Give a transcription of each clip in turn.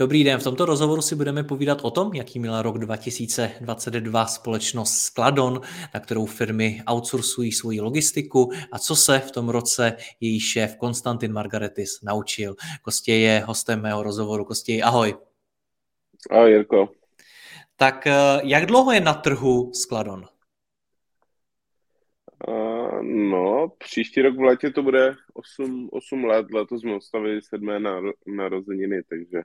Dobrý den, v tomto rozhovoru si budeme povídat o tom, jaký měla rok 2022 společnost Skladon, na kterou firmy outsourcují svoji logistiku a co se v tom roce její šéf Konstantin Margaretis naučil. Kostě je hostem mého rozhovoru. Kostě, ahoj. Ahoj, Jirko. Tak eh, jak dlouho je na trhu Skladon? Uh, no, příští rok v létě to bude 8, 8 let, letos jsme ostavili sedmé narozeniny, takže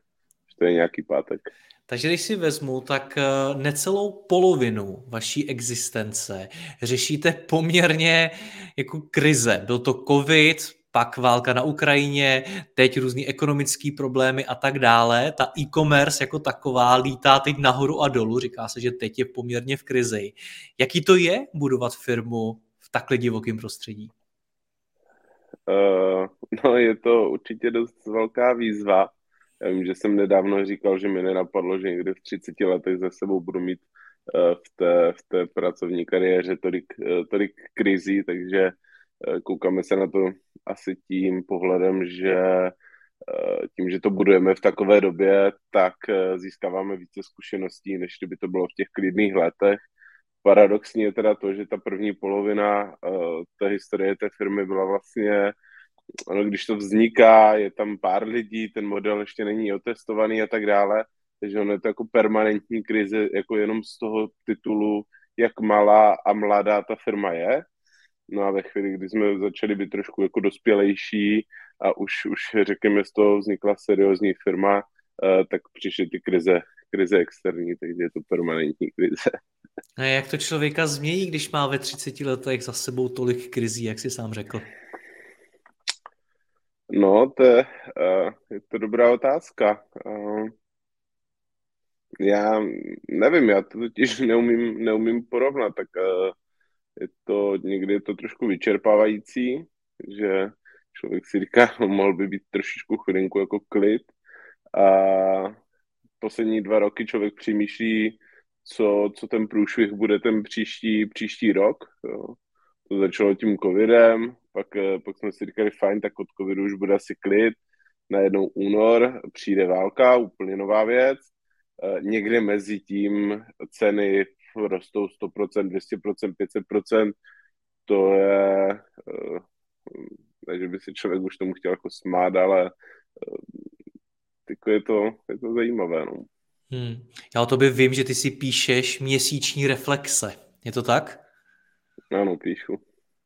to je nějaký pátek. Takže když si vezmu, tak eh, necelou polovinu vaší existence řešíte poměrně jako krize. Byl to covid, pak válka na Ukrajině, teď různý ekonomické problémy a tak dále. Ta e-commerce jako taková lítá teď nahoru a dolů, říká se, že teď je poměrně v krizi. Jaký to je budovat firmu v takhle divokém prostředí? Uh, no je to určitě dost velká výzva. Já vím, že jsem nedávno říkal, že mi nenapadlo, že někdy v 30 letech za sebou budu mít uh, v té, v té pracovní kariéře tolik, uh, tolik krizí, takže uh, koukáme se na to asi tím pohledem, že tím, že to budujeme v takové době, tak získáváme více zkušeností, než kdyby to bylo v těch klidných letech. Paradoxní je teda to, že ta první polovina té historie té firmy byla vlastně ono, když to vzniká, je tam pár lidí, ten model ještě není otestovaný a tak dále, takže ono je to jako permanentní krize, jako jenom z toho titulu, jak malá a mladá ta firma je. No a ve chvíli, kdy jsme začali být trošku jako dospělejší a už, už řekněme, z toho vznikla seriózní firma, uh, tak přišly ty krize, krize externí, takže je to permanentní krize. A jak to člověka změní, když má ve 30 letech za sebou tolik krizí, jak jsi sám řekl? No, to je, uh, je to dobrá otázka. Uh, já nevím, já to totiž neumím, neumím porovnat, tak uh, je to, někdy je to trošku vyčerpávající, že člověk si říká, mohl by být trošičku chvilinku jako klid a poslední dva roky člověk přemýšlí, co, co ten průšvih bude ten příští, příští rok. Jo. To začalo tím covidem, pak, eh, pak jsme si říkali, fajn, tak od covidu už bude asi klid, najednou únor, přijde válka, úplně nová věc, eh, někde mezi tím ceny rostou 100%, 200%, 500%, to je, eh, ne, že by si člověk už tomu chtěl jako smát, ale je to, je to zajímavé. No. Hmm. Já o tobě vím, že ty si píšeš měsíční reflexe. Je to tak? Ano, píšu.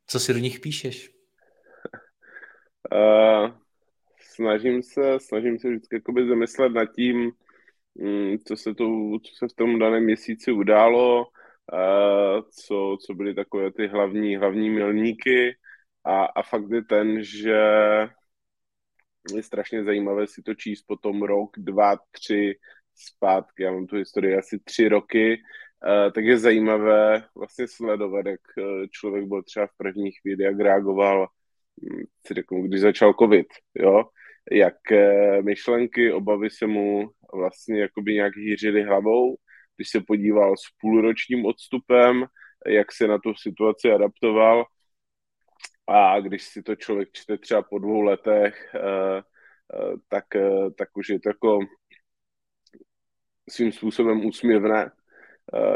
Co si do nich píšeš? Uh, snažím se, snažím se vždycky jakoby zamyslet nad tím, um, co se, tu, co se v tom daném měsíci událo, uh, co, co byly takové ty hlavní, hlavní milníky a, a fakt je ten, že je strašně zajímavé si to číst potom rok, dva, tři zpátky. Já mám tu historii asi tři roky, uh, tak je zajímavé vlastně sledovat, jak člověk byl třeba v první chvíli, jak reagoval si řeknu, když začal covid, jo, jak eh, myšlenky, obavy se mu vlastně jakoby nějak hýřily hlavou, když se podíval s půlročním odstupem, jak se na tu situaci adaptoval. A když si to člověk čte třeba po dvou letech, eh, eh, tak, tak už je to jako svým způsobem úsměvné, Eh,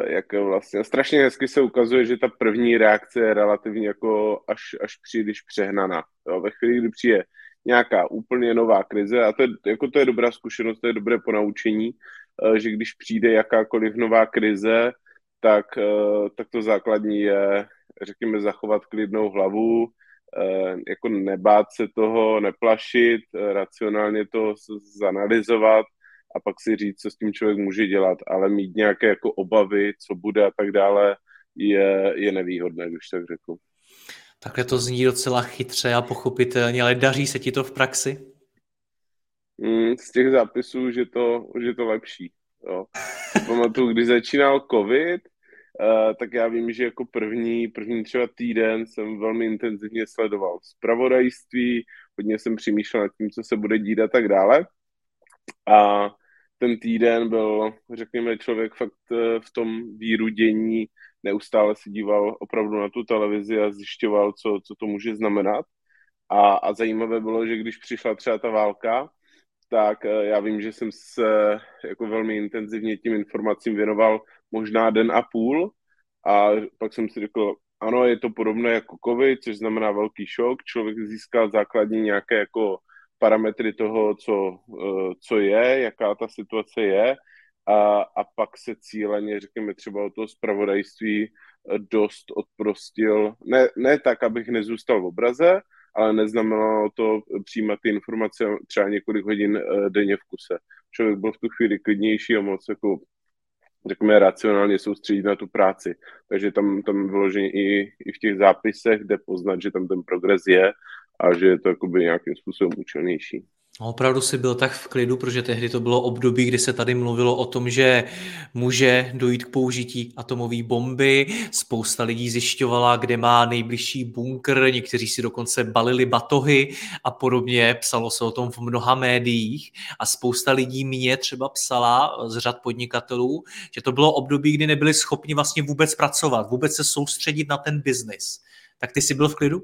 jak vlastně strašně hezky se ukazuje, že ta první reakce je relativně jako až, až příliš přehnaná. Jo? Ve chvíli, kdy přijde nějaká úplně nová krize, a to je, jako to je dobrá zkušenost, to je dobré ponaučení, eh, že když přijde jakákoliv nová krize, tak, eh, tak to základní je, řekněme, zachovat klidnou hlavu, jako nebát se toho, neplašit, racionálně to zanalizovat a pak si říct, co s tím člověk může dělat, ale mít nějaké jako obavy, co bude a tak dále, je, je nevýhodné, když tak řeknu. Takhle to zní docela chytře a pochopitelně, ale daří se ti to v praxi? Mm, z těch zápisů, že to, že to lepší. Jo. Pamatuju, když začínal covid, uh, tak já vím, že jako první, první třeba týden jsem velmi intenzivně sledoval zpravodajství, hodně jsem přemýšlel nad tím, co se bude dít a tak dále. A ten týden byl, řekněme, člověk fakt eh, v tom víru dění, neustále se díval opravdu na tu televizi a zjišťoval, co, co to může znamenat. A, a zajímavé bylo, že když přišla třeba ta válka, tak eh, já vím, že jsem se jako velmi intenzivně tím informacím věnoval možná den a půl a pak jsem si řekl, ano, je to podobné jako COVID, což znamená velký šok, člověk získá základní nějaké jako parametry toho, co, eh, co je, jaká ta situace je a, a pak se cíleně, řekněme třeba o toho zpravodajství eh, dost odprostil, ne, ne tak, abych nezůstal v obraze, ale neznamenalo to přijímat ty informace třeba několik hodin eh, denně v kuse. Člověk byl v tu chvíli klidnější a moc jako řekněme, racionálně soustředit na tu práci. Takže tam, tam vyloženě i, i v těch zápisech jde poznat, že tam ten progres je a že je to jakoby nějakým způsobem účelnější. No, opravdu si byl tak v klidu, protože tehdy to bylo období, kdy se tady mluvilo o tom, že může dojít k použití atomové bomby. Spousta lidí zjišťovala, kde má nejbližší bunkr, někteří si dokonce balili batohy a podobně. Psalo se o tom v mnoha médiích a spousta lidí mě třeba psala z řad podnikatelů, že to bylo období, kdy nebyli schopni vlastně vůbec pracovat, vůbec se soustředit na ten biznis. Tak ty jsi byl v klidu?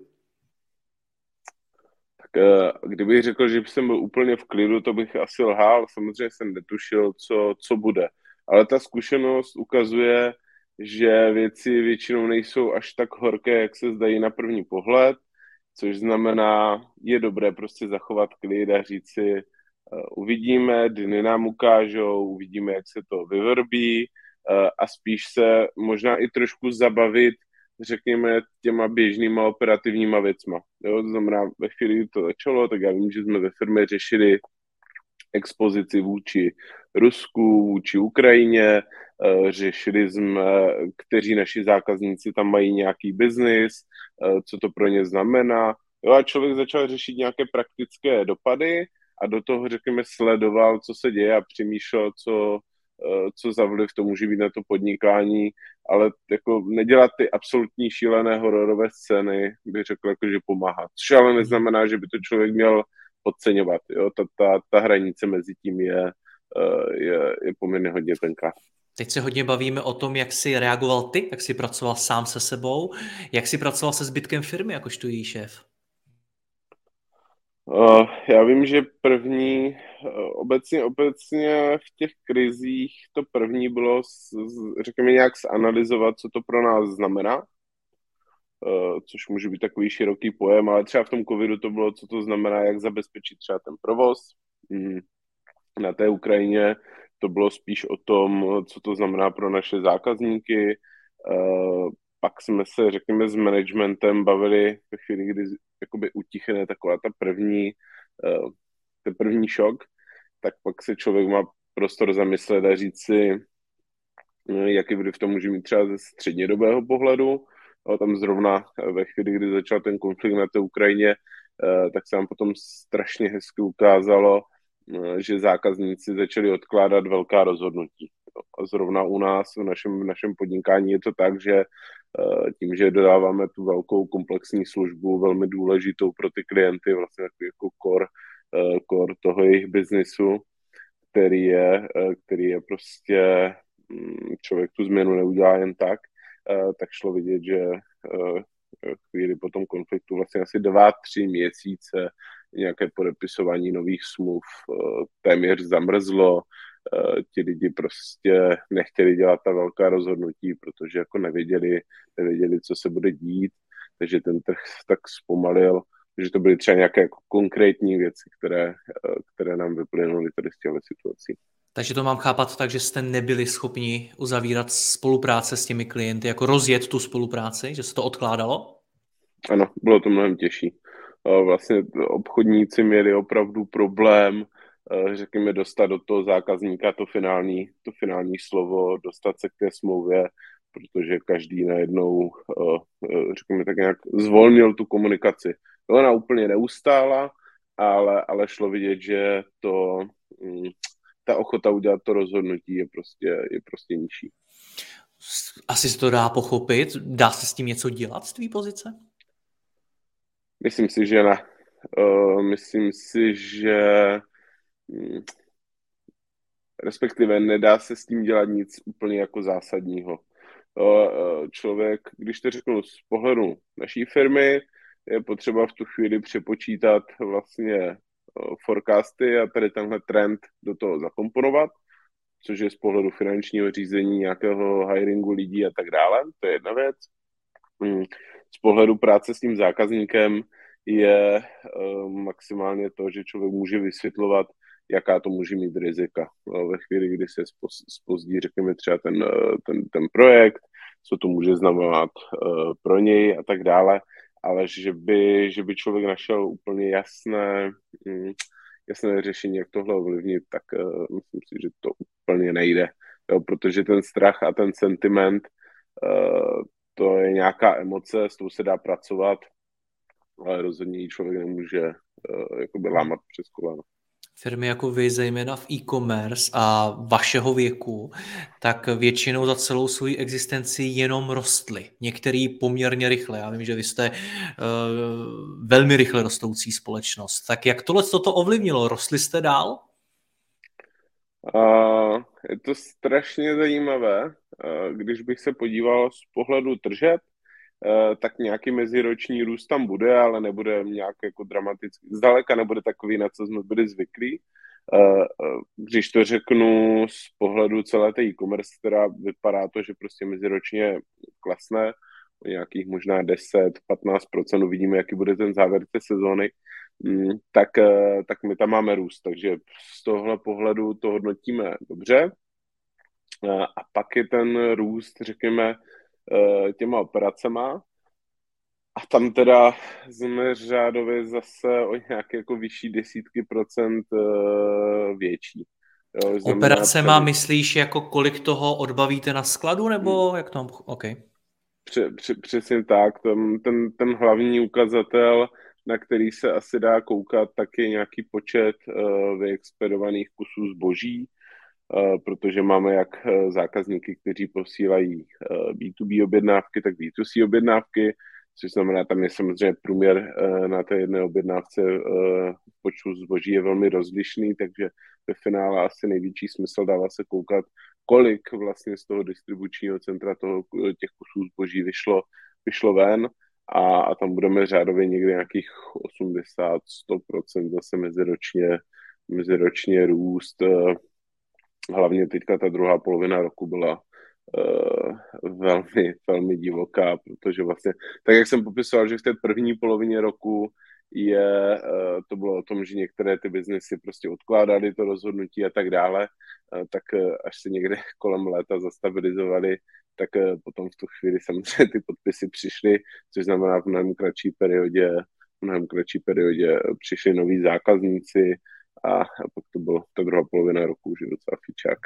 Eh, kdybych řekl, že jsem byl úplně v klidu, to bych asi lhal. Samozřejmě jsem netušil, co, co bude. Ale ta zkušenost ukazuje, že věci většinou nejsou až tak horké, jak se zdají na první pohled, což znamená, je dobré prostě zachovat klid a říct si, uh, uvidíme, dny nám ukážou, uvidíme, jak se to vyvrbí uh, a spíš se možná i trošku zabavit řekněme, těma běžnýma operativníma věcma. Jo? To znamená, ve chvíli, kdy to začalo, tak já vím, že jsme ve firmě řešili expozici vůči Rusku, vůči Ukrajině, eh, řešili jsme, kteří naši zákazníci tam mají nějaký biznis, eh, co to pro ně znamená. Jo, a člověk začal řešit nějaké praktické dopady a do toho, řekněme, sledoval, co se děje a přemýšlel, co, Eh, co za vliv to může být na to podnikání, ale jako nedělat ty absolutní šílené hororové scény, bych řekl, jako, že pomáhá. Což ale neznamená, že by to člověk měl podceňovat. Jo? Ta, ta, ta hranice mezi tím je, eh, je, je poměrně hodně tenká. Teď se hodně bavíme o tom, jak jsi reagoval ty, jak jsi pracoval sám se sebou, jak jsi pracoval se zbytkem firmy, jakožto její šéf. Uh, já vím, že první, obecně, obecně v těch krizích to první bylo, řekněme, nějak zanalizovat, co to pro nás znamená, uh, což může být takový široký pojem, ale třeba v tom covidu to bylo, co to znamená, jak zabezpečit třeba ten provoz. Mm. Na té Ukrajině to bylo spíš o tom, co to znamená pro naše zákazníky. Uh, pak jsme se, řekněme, s managementem bavili ve chvíli, kdy jakoby utichne taková ta první, ten první šok, tak pak se člověk má prostor zamyslet a říct si, uh, jaký vliv to může mít třeba ze střednědobého pohledu. A tam zrovna ve chvíli, kdy začal ten konflikt na té Ukrajině, uh, tak se nám potom strašně hezky ukázalo, že zákazníci začali odkládat velká rozhodnutí. A zrovna u nás, v našem, v našem podnikání je to tak, že Eh, tím, že dodáváme tu velkou komplexní službu, velmi důležitou pro ty klienty, vlastně jako core, eh, core toho jejich biznisu, který je, eh, který je prostě, mm, člověk tu změnu neudělá jen tak, tak šlo vidět, že chvíli po tom konfliktu vlastně asi dva, tři měsíce nějaké podepisování nových smluv téměř zamrzlo, Eh, ti lidi prostě nechtěli dělat ta velká rozhodnutí, protože jako nevěděli, nevěděli, co se bude dít, takže ten trh tak zpomalil, že to byly třeba nějaké jako konkrétní věci, které, eh, které nám vyplynuly tady z těchto situací. Takže to mám chápat tak, že jste nebyli schopni uzavírat spolupráce s těmi klienty, jako rozjet tu spolupráci, že se to odkládalo? Ano, bylo to mnohem těžší. Eh, vlastně obchodníci měli opravdu problém Eh, řekněme, dostat do toho zákazníka to finální, to finální slovo, dostat se k té smlouvě, protože každý najednou, řekněme tak nějak, zvolnil tu komunikaci. Ona úplně neustála, ale, ale šlo vidět, že to, mm, ta ochota udělat to rozhodnutí je prostě, je prostě nižší. Asi se to dá pochopit. Dá se s tím něco dělat z tvý pozice? Myslím si, že ne. Uh, myslím si, že mm, respektive nedá se s tím dělat nic úplně jako zásadního. Uh, člověk, když to řeknu z pohledu naší firmy, je potřeba v tu chvíli přepočítat vlastně forecasty a tady tenhle trend do toho zakomponovat, což je z pohledu finančního řízení, nějakého hiringu lidí a tak dále. To je jedna věc. Hmm. Z pohledu práce s tím zákazníkem je maximálně to, že člověk může vysvětlovat, jaká to může mít rizika. Ve chvíli, kdy se spozdí, řekněme třeba ten, ten, ten projekt, co to může znamenat pro něj a tak dále, ale že by, že by člověk našel úplně jasné, mm, jasné řešení, jak tohle ovlivnit, tak uh, myslím si, že to úplně nejde. Jo, protože ten strach a ten sentiment, uh, to je nějaká emoce, s tou se dá pracovat, ale rozhodně ji člověk nemůže uh, jakoby lámat přes koleno firmy jako vy, zejména v e-commerce a vašeho věku, tak většinou za celou svou existenci jenom rostly. Některý poměrně rychle. Já vím, že vy jste uh, velmi rychle rostoucí společnost. Tak jak tohle toto ovlivnilo? Rostli jste dál? Uh, je to strašně zajímavé. Uh, když bych se podíval z pohledu tržeb, tak nějaký meziroční růst tam bude, ale nebude nějak jako dramatický. Zdaleka nebude takový, na co jsme byli zvyklí. Eh, eh, když to řeknu z pohledu celé té e-commerce, která vypadá to, že prostě meziročně klesne o nějakých možná 10-15%, uvidíme, jaký bude ten závěr té sezóny, mm, tak, tak my tam máme růst. Takže z tohle pohledu to hodnotíme dobře. A pak je ten růst, řekněme, Eh, těma operacema. A tam teda jsme řádově zase o nějaké jako vyšší desítky procent eh, větší. Jo, Operace má myslíš, jako kolik toho odbavíte na skladu, nebo hmm. jak to? OK. Pře, pře, přesně tak. Ten, ten, ten hlavní ukazatel, na který se asi dá koukat, tak je nějaký počet uh, vyexpedovaných kusů zboží, Eh, protože máme jak eh, zákazníky, kteří posílají B2B eh, objednávky, tak B2C objednávky, což znamená, tam je samozřejmě průměr na té jedné objednávce počtu zboží je velmi rozlišný, takže ve finále asi největší smysl dává se koukat, kolik vlastně z toho distribučního centra toho, těch kusů zboží vyšlo, vyšlo ven. A, a tam budeme řádově někde nějakých 80-100% zase meziročně, meziročně růst hlavně teďka ta druhá polovina roku byla uh, velmi, velmi divoká, protože vlastně, tak jak jsem popisoval, že v té první polovině roku je, uh, to bylo o tom, že některé ty biznesy prostě odkládaly to rozhodnutí a tak dále, uh, tak uh, až se někde kolem léta zastabilizovali, tak uh, potom v tu chvíli samozřejmě ty podpisy přišly, což znamená v mnohem kratší periodě, v mnohem kratší periodě přišli noví zákazníci, a pak to bylo ta druhá polovina roku už je docela fičák.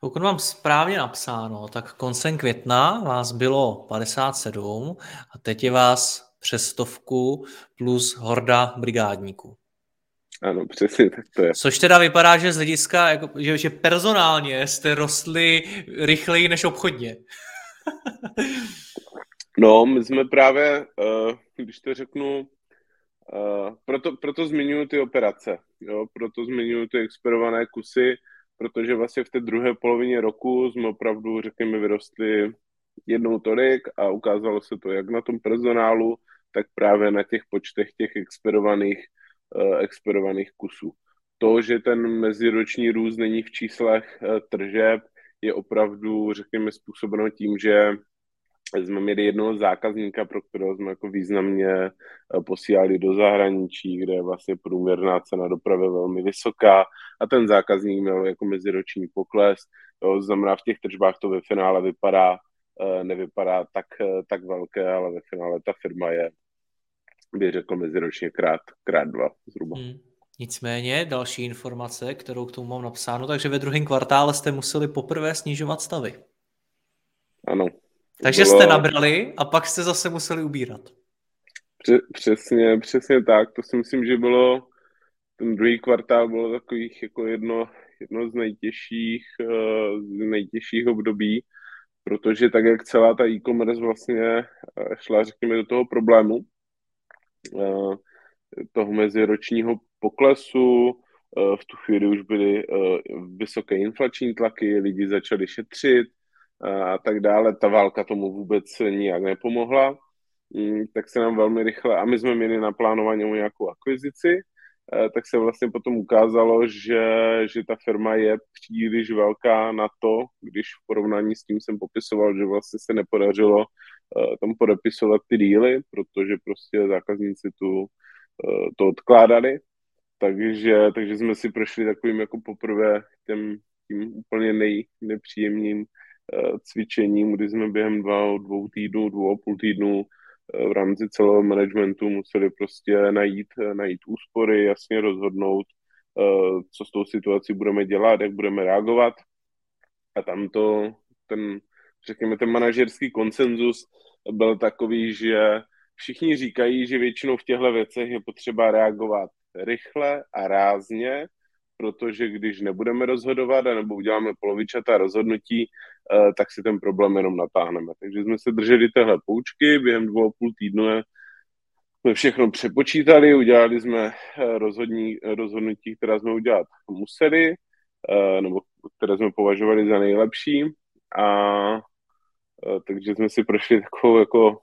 Pokud mám správně napsáno, tak koncem května vás bylo 57 a teď je vás přes stovku plus horda brigádníků. Ano, přesně tak to je. Což teda vypadá, že z hlediska, jako, že, že personálně jste rostli rychleji než obchodně. no, my jsme právě, uh, když to řeknu, Uh, proto, proto zmiňuji ty operace, jo? proto zmiňuji ty experované kusy, protože vlastně v té druhé polovině roku jsme opravdu, řekněme, vyrostli jednou tolik a ukázalo se to jak na tom personálu, tak právě na těch počtech těch experovaných, uh, experovaných kusů. To, že ten meziroční růst není v číslech uh, tržeb, je opravdu, řekněme, způsobeno tím, že jsme měli jednoho zákazníka, pro kterého jsme jako významně eh, posílali do zahraničí, kde je vlastně průměrná cena dopravy velmi vysoká a ten zákazník měl jako meziroční pokles. To znamená, v těch tržbách to ve finále vypadá, eh, nevypadá tak, eh, tak velké, ale ve finále ta firma je, bych řekl, meziročně krát, krát dva zhruba. Hmm. Nicméně další informace, kterou k tomu mám napsáno, takže ve druhém kvartále jste museli poprvé snižovat stavy. Ano, Takže bylo... jste nabrali a pak jste zase museli ubírat. Přesně, přesně tak. To si myslím, že bylo, ten druhý kvartál bylo takových jako jedno, jedno z nejtěžších, uh, z nejtěžších období, protože tak, jak celá ta e-commerce vlastně eh, šla, řekněme, do toho problému, uh, toho meziročního poklesu, v tu chvíli už byly vysoké inflační tlaky, lidi začali šetřit a tak dále. Ta válka tomu vůbec nijak nepomohla. Mm, tak se nám velmi rychle, a my jsme měli naplánovanou nějakou akvizici, eh, tak se vlastně potom ukázalo, že, že ta firma je příliš velká na to, když v porovnání s tím jsem popisoval, že vlastně se nepodařilo eh, tam podepisovat ty díly, protože prostě zákazníci tu, eh, to odkládali. Takže, takže jsme si prošli takovým jako poprvé těm, tím úplně nej, nepříjemným cvičením, kdy jsme během dva, dvou týdnů, dvou a půl týdnu v rámci celého managementu museli prostě najít, najít úspory, jasně rozhodnout, eh, co s tou situací budeme dělat, jak budeme reagovat. A tam to, ten, řekněme, ten manažerský konsenzus byl takový, že všichni říkají, že většinou v těchto věcech je potřeba reagovat rychle a rázně, protože když nebudeme rozhodovat nebo uděláme polovičatá rozhodnutí, eh, tak si ten problém jenom natáhneme. Takže jsme se drželi téhle poučky, během dvou a půl týdnu jsme všechno přepočítali, udělali jsme eh, rozhodní, rozhodnutí, která jsme udělat museli, eh, nebo které jsme považovali za nejlepší a takže jsme si prošli takovou jako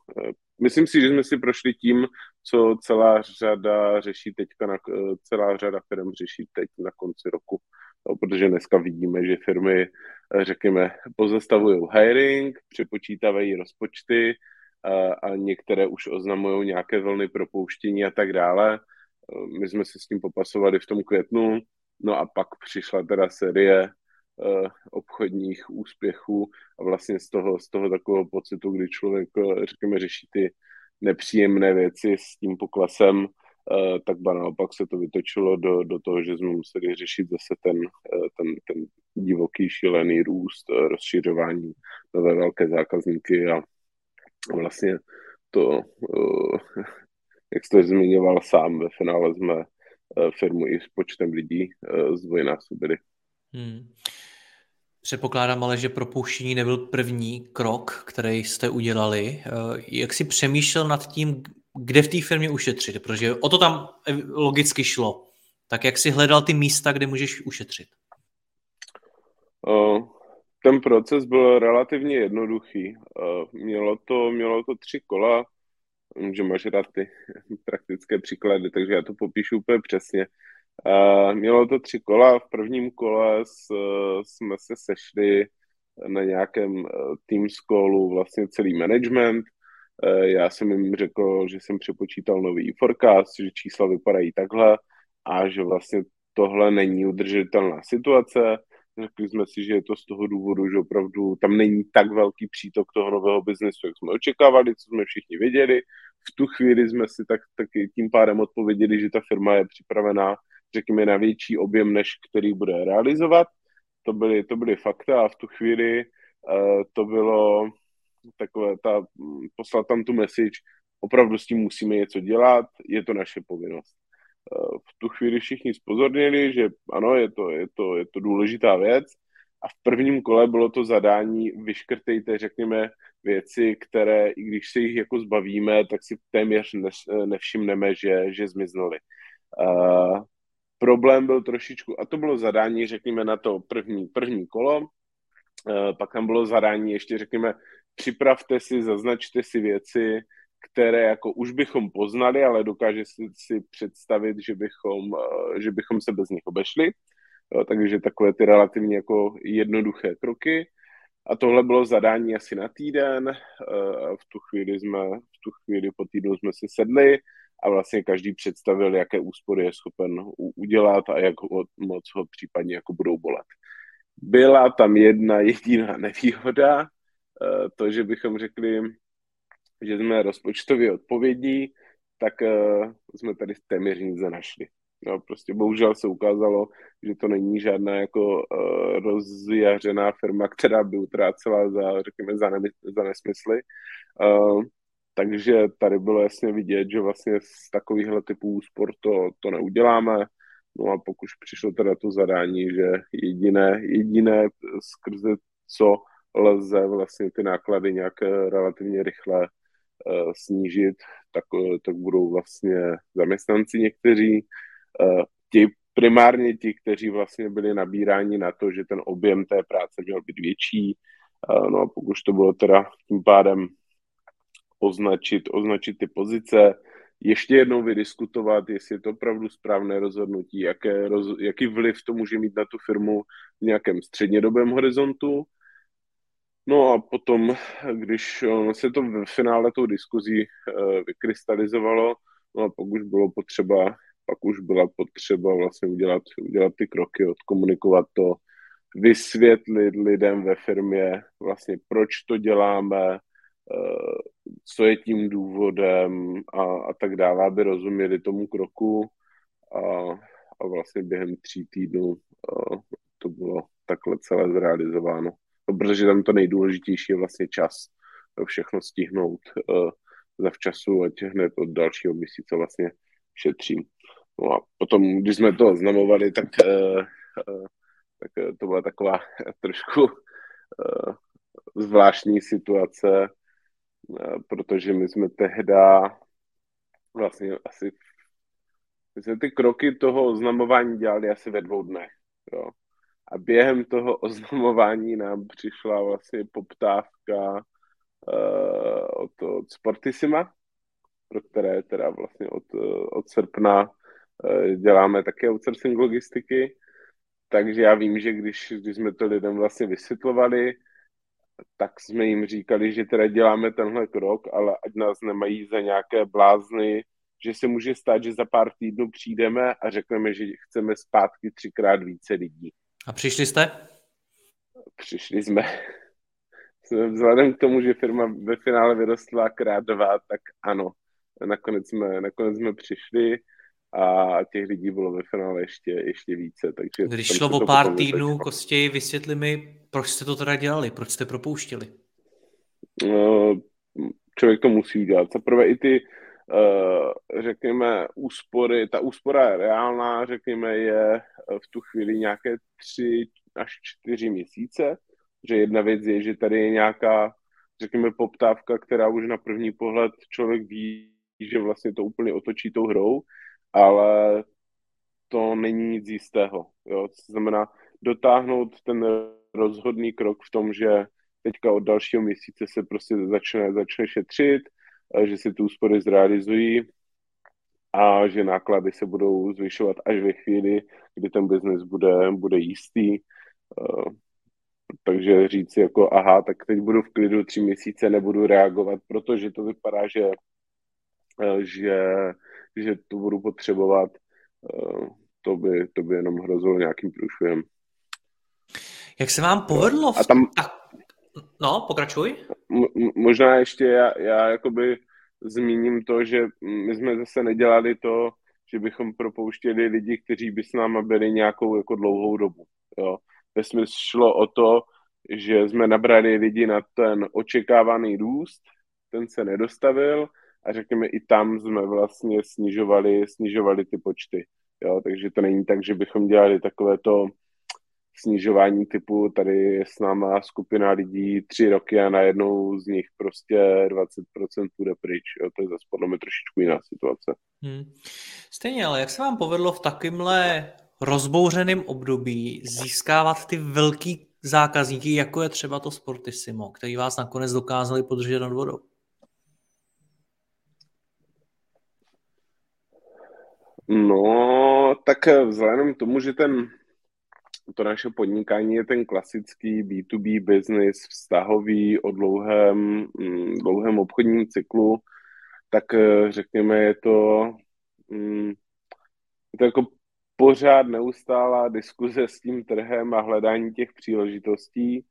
myslím si, že jsme si prošli tím, co celá řada řeší teďka, na, celá řada firm řeší teď na konci roku. No, protože dneska vidíme, že firmy, řekněme, pozastavují hiring, přepočítávají rozpočty a, a některé už oznamují nějaké vlny propouštění a tak dále. My jsme se s tím popasovali v tom květnu, no a pak přišla teda série obchodních úspěchů a vlastně z toho, z toho takového pocitu, kdy člověk, uh, řekněme, řeší ty nepříjemné věci s tím poklesem, uh, tak ba naopak se to vytočilo do, do toho, že jsme museli řešit zase ten, ten, ten divoký šílený růst, rozšiřování nové velké zákazníky a vlastně to, jak jste zmiňoval sám, ve finále jsme firmu i s počtem lidí zdvojnásobili. Hmm. Předpokládám ale, že propouštění nebyl první krok, který jste udělali. Eh, jak si přemýšlel nad tím, kde v té firmě ušetřit? Protože o to tam logicky šlo. Tak jak si hledal ty místa, kde můžeš ušetřit? Eh, ten proces byl relativně jednoduchý. Eh, mělo to, mělo to tři kola, že máš rád ty praktické příklady, takže já to popíšu úplně přesně. Mělo to tři kola. V prvním kole jsme se sešli na nějakém uh, team callu vlastně celý management. Uh, já jsem jim řekl, že jsem přepočítal nový forecast, že čísla vypadají takhle a že vlastně tohle není udržitelná situace. Řekli jsme si, že je to z toho důvodu, že opravdu tam není tak velký přítok toho nového biznesu, jak jsme očekávali, co jsme všichni věděli. V tu chvíli jsme si tak, taky tím pádem odpověděli, že ta firma je připravená řekněme, na větší objem, než který bude realizovat. To byly, to byly fakta a v tu chvíli uh, to bylo takové, ta, poslat tam tu message, opravdu s tím musíme něco dělat, je to naše povinnost. Uh, v tu chvíli všichni spozornili, že ano, je to, je to, je to důležitá věc a v prvním kole bylo to zadání, vyškrtejte, řekněme, věci, které, i když se jich jako zbavíme, tak si téměř nevšimneme, že, že zmizely. Uh, problém byl trošičku, a to bylo zadání, řekněme, na to první, první kolo, e, pak tam bylo zadání ještě, řekněme, připravte si, zaznačte si věci, které jako už bychom poznali, ale dokáže si, si představit, že bychom, e, že bychom se bez nich obešli. E, takže takové ty relativně jako jednoduché kroky. A tohle bylo zadání asi na týden. V tu chvíli jsme, v tu chvíli po týdnu jsme si sedli a vlastně každý představil, jaké úspory je schopen udělat a jak moc ho případně jako budou bolet. Byla tam jedna jediná nevýhoda, eh, to, že bychom řekli, že jsme rozpočtově odpovědní, tak eh, jsme tady téměř nic nenašli. No, prostě bohužel se ukázalo, že to není žádná jako uh, rozjařená firma, která by utrácela za, řekněme, za, ne, za nesmysly. Uh, takže tady bylo jasně vidět, že vlastně z takovýchhle typů úspor to, to neuděláme. No a pokud přišlo teda to zadání, že jediné, jediné skrze co lze vlastně ty náklady nějak relativně rychle uh, snížit, tak, tak budou vlastně zaměstnanci někteří, ti primárně ti, kteří vlastně byli nabíráni na to, že ten objem té práce měl být větší, no a pokud to bylo teda tím pádem označit, označit ty pozice, ještě jednou vydiskutovat, jestli je to opravdu správné rozhodnutí, jaké, roz, jaký vliv to může mít na tu firmu v nějakém střednědobém horizontu. No a potom, když se to v finále tou diskuzí eh, vykrystalizovalo, no a pak už bylo potřeba, pak už byla potřeba vlastně udělat, udělat ty kroky, odkomunikovat to, vysvětlit lidem ve firmě vlastně, proč to děláme, Eh, co je tím důvodem a, a tak dále, aby rozuměli tomu kroku a, a vlastně během tří týdnů eh, to bylo takhle celé zrealizováno. No, protože tam to nejdůležitější je vlastně čas všechno stihnout uh, za včasu, ať hned od dalšího měsíce vlastně šetřím. No a potom, když jsme to oznamovali, tak, tak to byla taková trošku zvláštní situace, Eh, protože my jsme tehda vlastně asi my jsme ty kroky toho oznamování dělali asi ve dvou dnech. Jo. A během toho oznamování nám přišla vlastně poptávka uh, od, od Sportissima, pro které teda vlastně od, od srpna uh, děláme také outsourcing logistiky. Takže já vím, že když, když jsme to lidem vlastně vysvětlovali, tak jsme jim říkali, že teda děláme tenhle krok, ale ať nás nemají za nějaké blázny, že se může stát, že za pár týdnů přijdeme a řekneme, že chceme zpátky třikrát více lidí. A přišli jste? Přišli jsme. Vzhledem k tomu, že firma ve finále vyrostla krát dva, tak ano. Nakonec jsme, nakonec jsme přišli a těch lidí bylo ve finále ještě, ještě více. Takže Když šlo o pár týdnů, Kostěji, vysvětli mi, proč jste to teda dělali, proč jste propouštěli? No, člověk to musí udělat. Za prvé i ty, uh, řekněme, úspory, ta úspora je reálná, řekněme, je v tu chvíli nějaké tři až čtyři měsíce, že jedna věc je, že tady je nějaká, řekněme, poptávka, která už na první pohled člověk ví, že vlastně to úplně otočí tou hrou, ale to není nic jistého. Jo? To znamená dotáhnout ten rozhodný krok v tom, že teďka od dalšího měsíce se prostě začne, začne šetřit, že se ty úspory zrealizují a že náklady se budou zvyšovat až ve chvíli, kdy ten biznes bude, bude jistý. Takže říct jako, aha, tak teď budu v klidu tři měsíce, nebudu reagovat, protože to vypadá, že, že že to budu potřebovat, to by, to by jenom hrozilo nějakým průšvihem. Jak se vám povedlo? V... A tam... No, pokračuj. M- možná ještě já, já jakoby zmíním to, že my jsme zase nedělali to, že bychom propouštěli lidi, kteří by s náma byli nějakou jako dlouhou dobu. Jo. Ve smyslu šlo o to, že jsme nabrali lidi na ten očekávaný růst, ten se nedostavil a řekněme i tam jsme vlastně snižovali, snižovali ty počty. Jo, takže to není tak, že bychom dělali takové to snižování typu, tady je s náma skupina lidí tři roky a najednou z nich prostě 20% půjde pryč. Jo, to je zase podle mě trošičku jiná situace. Hmm. Stejně, ale jak se vám povedlo v takýmhle rozbouřeném období získávat ty velký zákazníky, jako je třeba to Sportissimo, který vás nakonec dokázali podržet nad vodou? No, tak vzhledem k tomu, že ten, to naše podnikání je ten klasický B2B business, vztahový o dlouhém, mm, dlouhém obchodním cyklu, tak eh, řekněme, je to, mm, je to jako pořád neustálá diskuze s tím trhem a hledání těch příležitostí.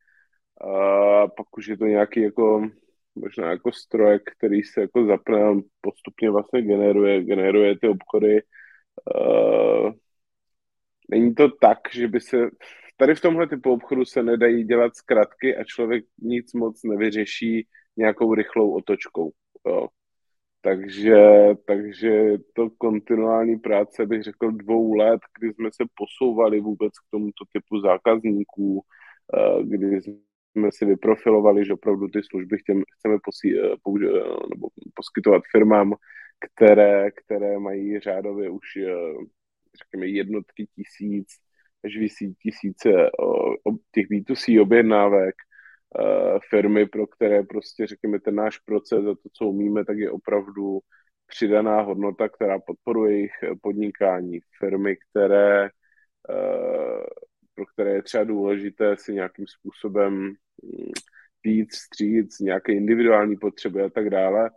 A pak už je to nějaký jako možná jako strojek, který se jako zapne a postupně vlastně generuje, generuje ty obchody uh, není to tak, že by se tady v tomhle typu obchodu se nedají dělat zkratky a člověk nic moc nevyřeší nějakou rychlou otočkou. Jo. Takže, takže to kontinuální práce bych řekl dvou let, kdy jsme se posouvali vůbec k tomuto typu zákazníků, eh, kdy jsme si vyprofilovali, že opravdu ty služby chceme, chceme posí, eh, použi, eh, nebo poskytovat firmám, které, které mají řádově už řekněme jednotky tisíc až vysí tisíce těch B2C objednávek, firmy, pro které prostě, řekněme, ten náš proces a to, co umíme, tak je opravdu přidaná hodnota, která podporuje jejich podnikání. Firmy, které, pro které je třeba důležité si nějakým způsobem hm, víc vstříc, nějaké individuální potřeby a tak dále.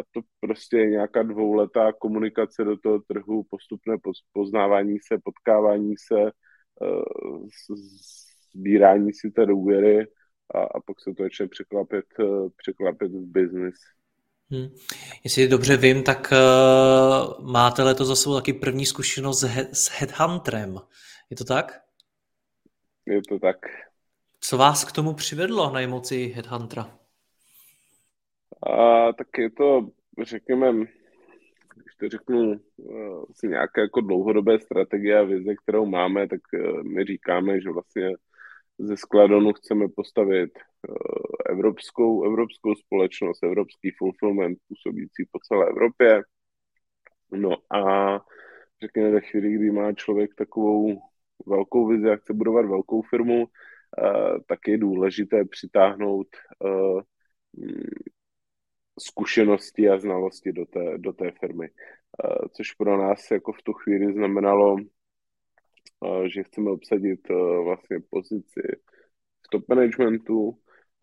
A to prostě je nějaká dvouletá komunikace do toho trhu, postupné poznávání se, potkávání se, sbírání si té důvěry a, a pak se to začne překlapit, eh, překlapit v biznis. Hmm. Jestli dobře vím, tak uh, máte letos za sebou taky první zkušenost s, he- s Headhunterem. Je to tak? Je to tak. Co vás k tomu přivedlo na emoci Headhuntera? A, tak je to, řekněme, když to řeknu, uh, asi nějaké jako dlouhodobé strategie a vize, kterou máme, tak uh, my říkáme, že vlastně ze Skladonu chceme postavit uh, evropskou, evropskou společnost, evropský fulfillment působící po celé Evropě. No a řekněme ve chvíli, kdy má člověk takovou velkou vizi a chce budovat velkou firmu, tak je důležité přitáhnout zkušenosti a znalosti do té, do té firmy. Eh, což pro nás jako v tu chvíli znamenalo, eh, že chceme obsadit eh, vlastně pozici v top managementu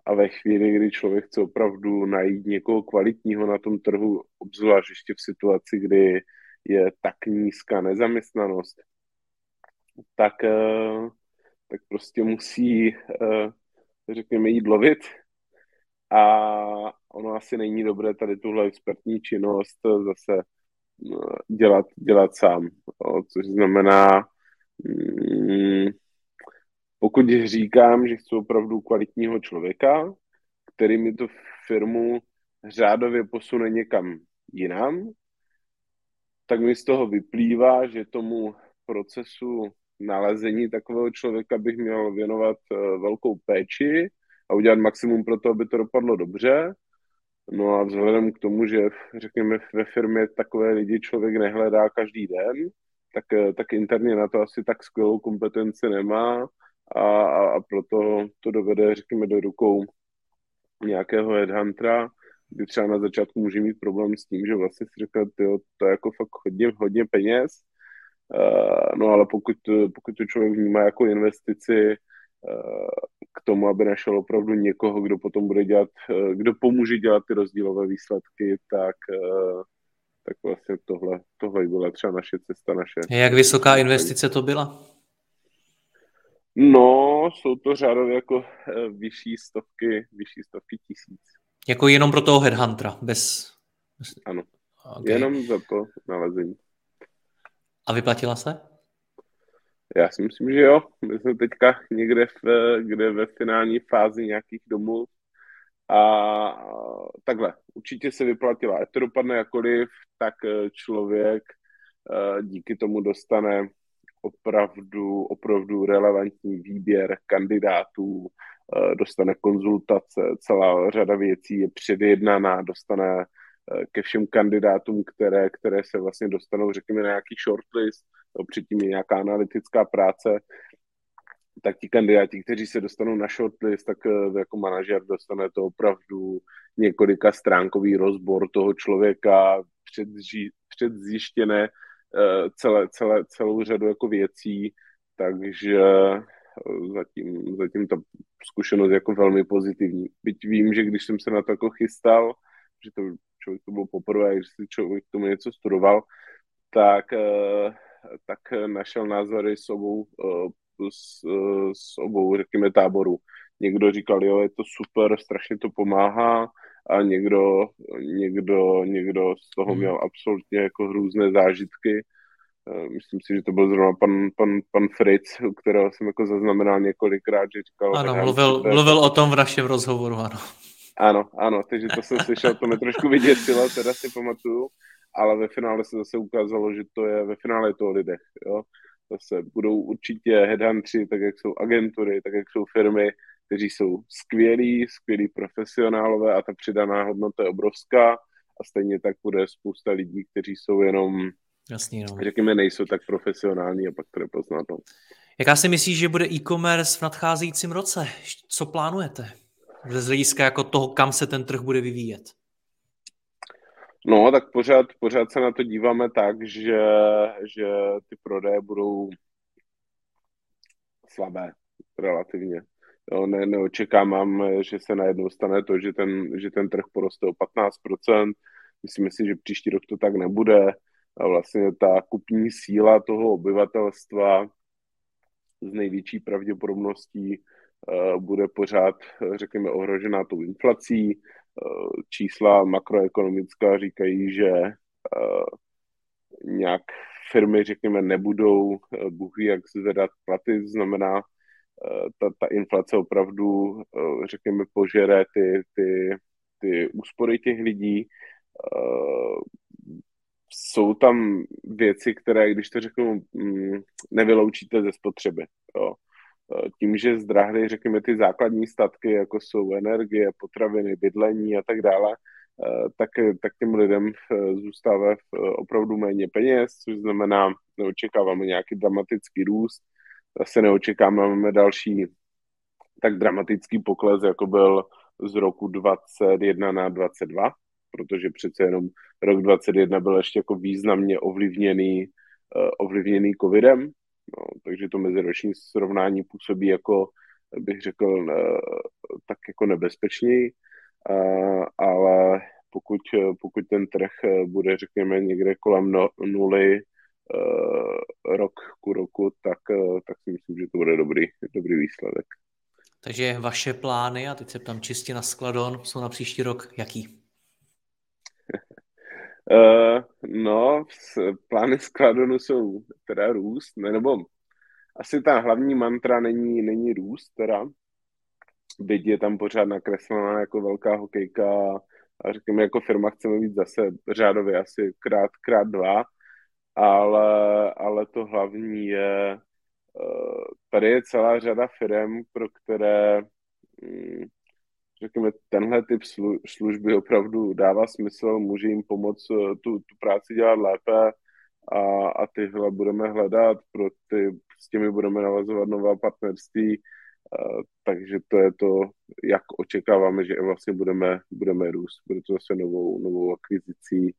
a ve chvíli, kdy člověk chce opravdu najít někoho kvalitního na tom trhu, obzvlášť ještě v situaci, kdy je tak nízká nezaměstnanost, tak, tak prostě musí, řekněme, jít lovit a ono asi není dobré tady tuhle expertní činnost zase no, dělat, dělat sám, což znamená, mm, pokud říkám, že chci opravdu kvalitního člověka, který mi tu firmu řádově posune někam jinam, tak mi z toho vyplývá, že tomu procesu nalezení takového člověka bych měl věnovat eh, velkou péči a udělat maximum pro to, aby to dopadlo dobře. No a vzhledem k tomu, že řekněme ve firmě takové lidi člověk nehledá každý den, tak, tak interně na to asi tak skvělou kompetenci nemá a, a, a proto to dovede, řekněme, do rukou nějakého headhuntera, kdy třeba na začátku může mít problém s tím, že vlastně si řekne, tyjo, to je jako fakt hodně, hodně peněz, uh, no ale pokud, pokud to člověk vnímá jako investici, k tomu, aby našel opravdu někoho, kdo potom bude dělat, kdo pomůže dělat ty rozdílové výsledky, tak, tak vlastně tohle, tohle byla třeba naše cesta, naše. Jak vysoká investice to byla? No, jsou to řádově jako eh, vyšší stovky, vyšší stovky tisíc. Jako jenom pro toho headhuntera, bez... Ano, okay. jenom za to nalezení. A vyplatila se? Já si myslím, že jo. My jsme teďka někde v, kde ve finální fázi nějakých domů a takhle, určitě se vyplatila. Ať to dopadne jakoliv, tak eh, člověk eh, díky tomu dostane opravdu, opravdu relevantní výběr kandidátů, eh, dostane konzultace, celá řada věcí je předjednaná, dostane ke všem kandidátům, které, které se vlastně dostanou, řekněme, na nějaký shortlist, předtím je nějaká analytická práce, tak ti kandidáti, kteří se dostanou na shortlist, tak eh, jako manažer dostane to opravdu několika stránkový rozbor toho člověka, předzži, předzjištěné eh, celé, celé, celou řadu jako věcí, takže eh, zatím, zatím ta zkušenost jako velmi pozitivní. Byť vím, že když jsem se na to jako chystal, že to člověk to byl poprvé, když si člověk k tomu něco studoval, tak tak našel názory s obou, eh, s, s obou, řekněme, táborů. Někdo říkal, jo, je to super, strašně to pomáhá a někdo, někdo, někdo z toho hmm. měl absolutně jako různé zážitky Eh, myslím si, že to byl zrovna pan, pan, pan Fritz, u kterého jsem jako zaznamenal několikrát, že říkal... Ano, mluvil, mluvil o tom v našem rozhovoru, ano. Ano, ano, takže to jsem slyšel, to mě trošku vyděsilo, teda si pamatuju, ale ve finále se zase ukázalo, že to je, ve finále je to o lidech, jo. Zase budou určitě headhuntři, tak jak jsou agentury, tak jak jsou firmy, kteří jsou skvělí, skvělí profesionálové a ta přidaná hodnota je obrovská a stejně tak bude spousta lidí, kteří jsou jenom Jasný, no. řekněme, nejsou tak profesionální a pak to nepoznat. No. Jaká si myslíš, že bude e-commerce v nadcházejícím roce? Co plánujete? Z hlediska jako toho, kam se ten trh bude vyvíjet? No, tak pořád, pořád se na to díváme tak, že, že ty prodeje budou slabé relativně. Jo, ne, neočekávám, že se najednou stane to, že ten, že ten trh poroste o 15%. Myslím si, že příští rok to tak nebude a vlastně ta kupní síla toho obyvatelstva z největší pravděpodobností bude pořád, řekněme, ohrožená tou inflací. Uh, čísla makroekonomická říkají, že nějak firmy, řekněme, nebudou ví, jak zvedat platy, znamená, ta, ta inflace opravdu, řekněme, požere ty, ty, ty úspory těch lidí jsou tam věci, které, když to řeknu, mm, nevyloučíte ze spotřeby. Jo. E, tím, že zdrahly, řekněme, ty základní statky, jako jsou energie, potraviny, bydlení a tak dále, e, tak, tak těm lidem e, zůstává opravdu méně peněz, což znamená, neočekáváme nějaký dramatický růst, zase neočekáváme další tak dramatický pokles, jako byl z roku 21 na 22 protože přece jenom rok 2021 byl ještě jako významně ovlivněný, ovlivněný covidem, no, takže to meziroční srovnání působí jako, bych řekl, uh, tak jako nebezpečněji, uh, ale pokud, pokud ten trh bude, řekněme, někde kolem no, nuly rok ku roku, tak, tak si myslím, že to bude dobrý, dobrý výsledek. Takže vaše plány, a teď se ptám čistě na Skladon, jsou na příští rok jaký? Uh, no, plány skladonu jsou teda růst, ne, nebo asi ta hlavní mantra není, není růst, teda, byť je tam pořád nakreslená jako velká hokejka a řekněme, jako firma chceme být zase řádově asi krát, krát dva, ale, ale to hlavní je, uh, tady je celá řada firm, pro které um, řekněme, tenhle typ služby opravdu dává smysl, může jim pomoct eh, tu, tu práci dělat lépe a, a tyhle budeme hledat, pro ty, s těmi budeme navazovat nová partnerství, uh, takže to je to, jak očekáváme, že vlastně budeme, budeme růst. Bude to zase novou, novou akvizicí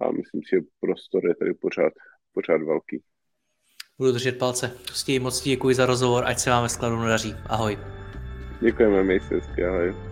a myslím si, že prostor je tady pořád, pořád velký. Budu držet palce. Prostě moc děkuji za rozhovor, ať se vám ve skladu daří. Ahoj. Děkujeme, měj se hezky, ahoj.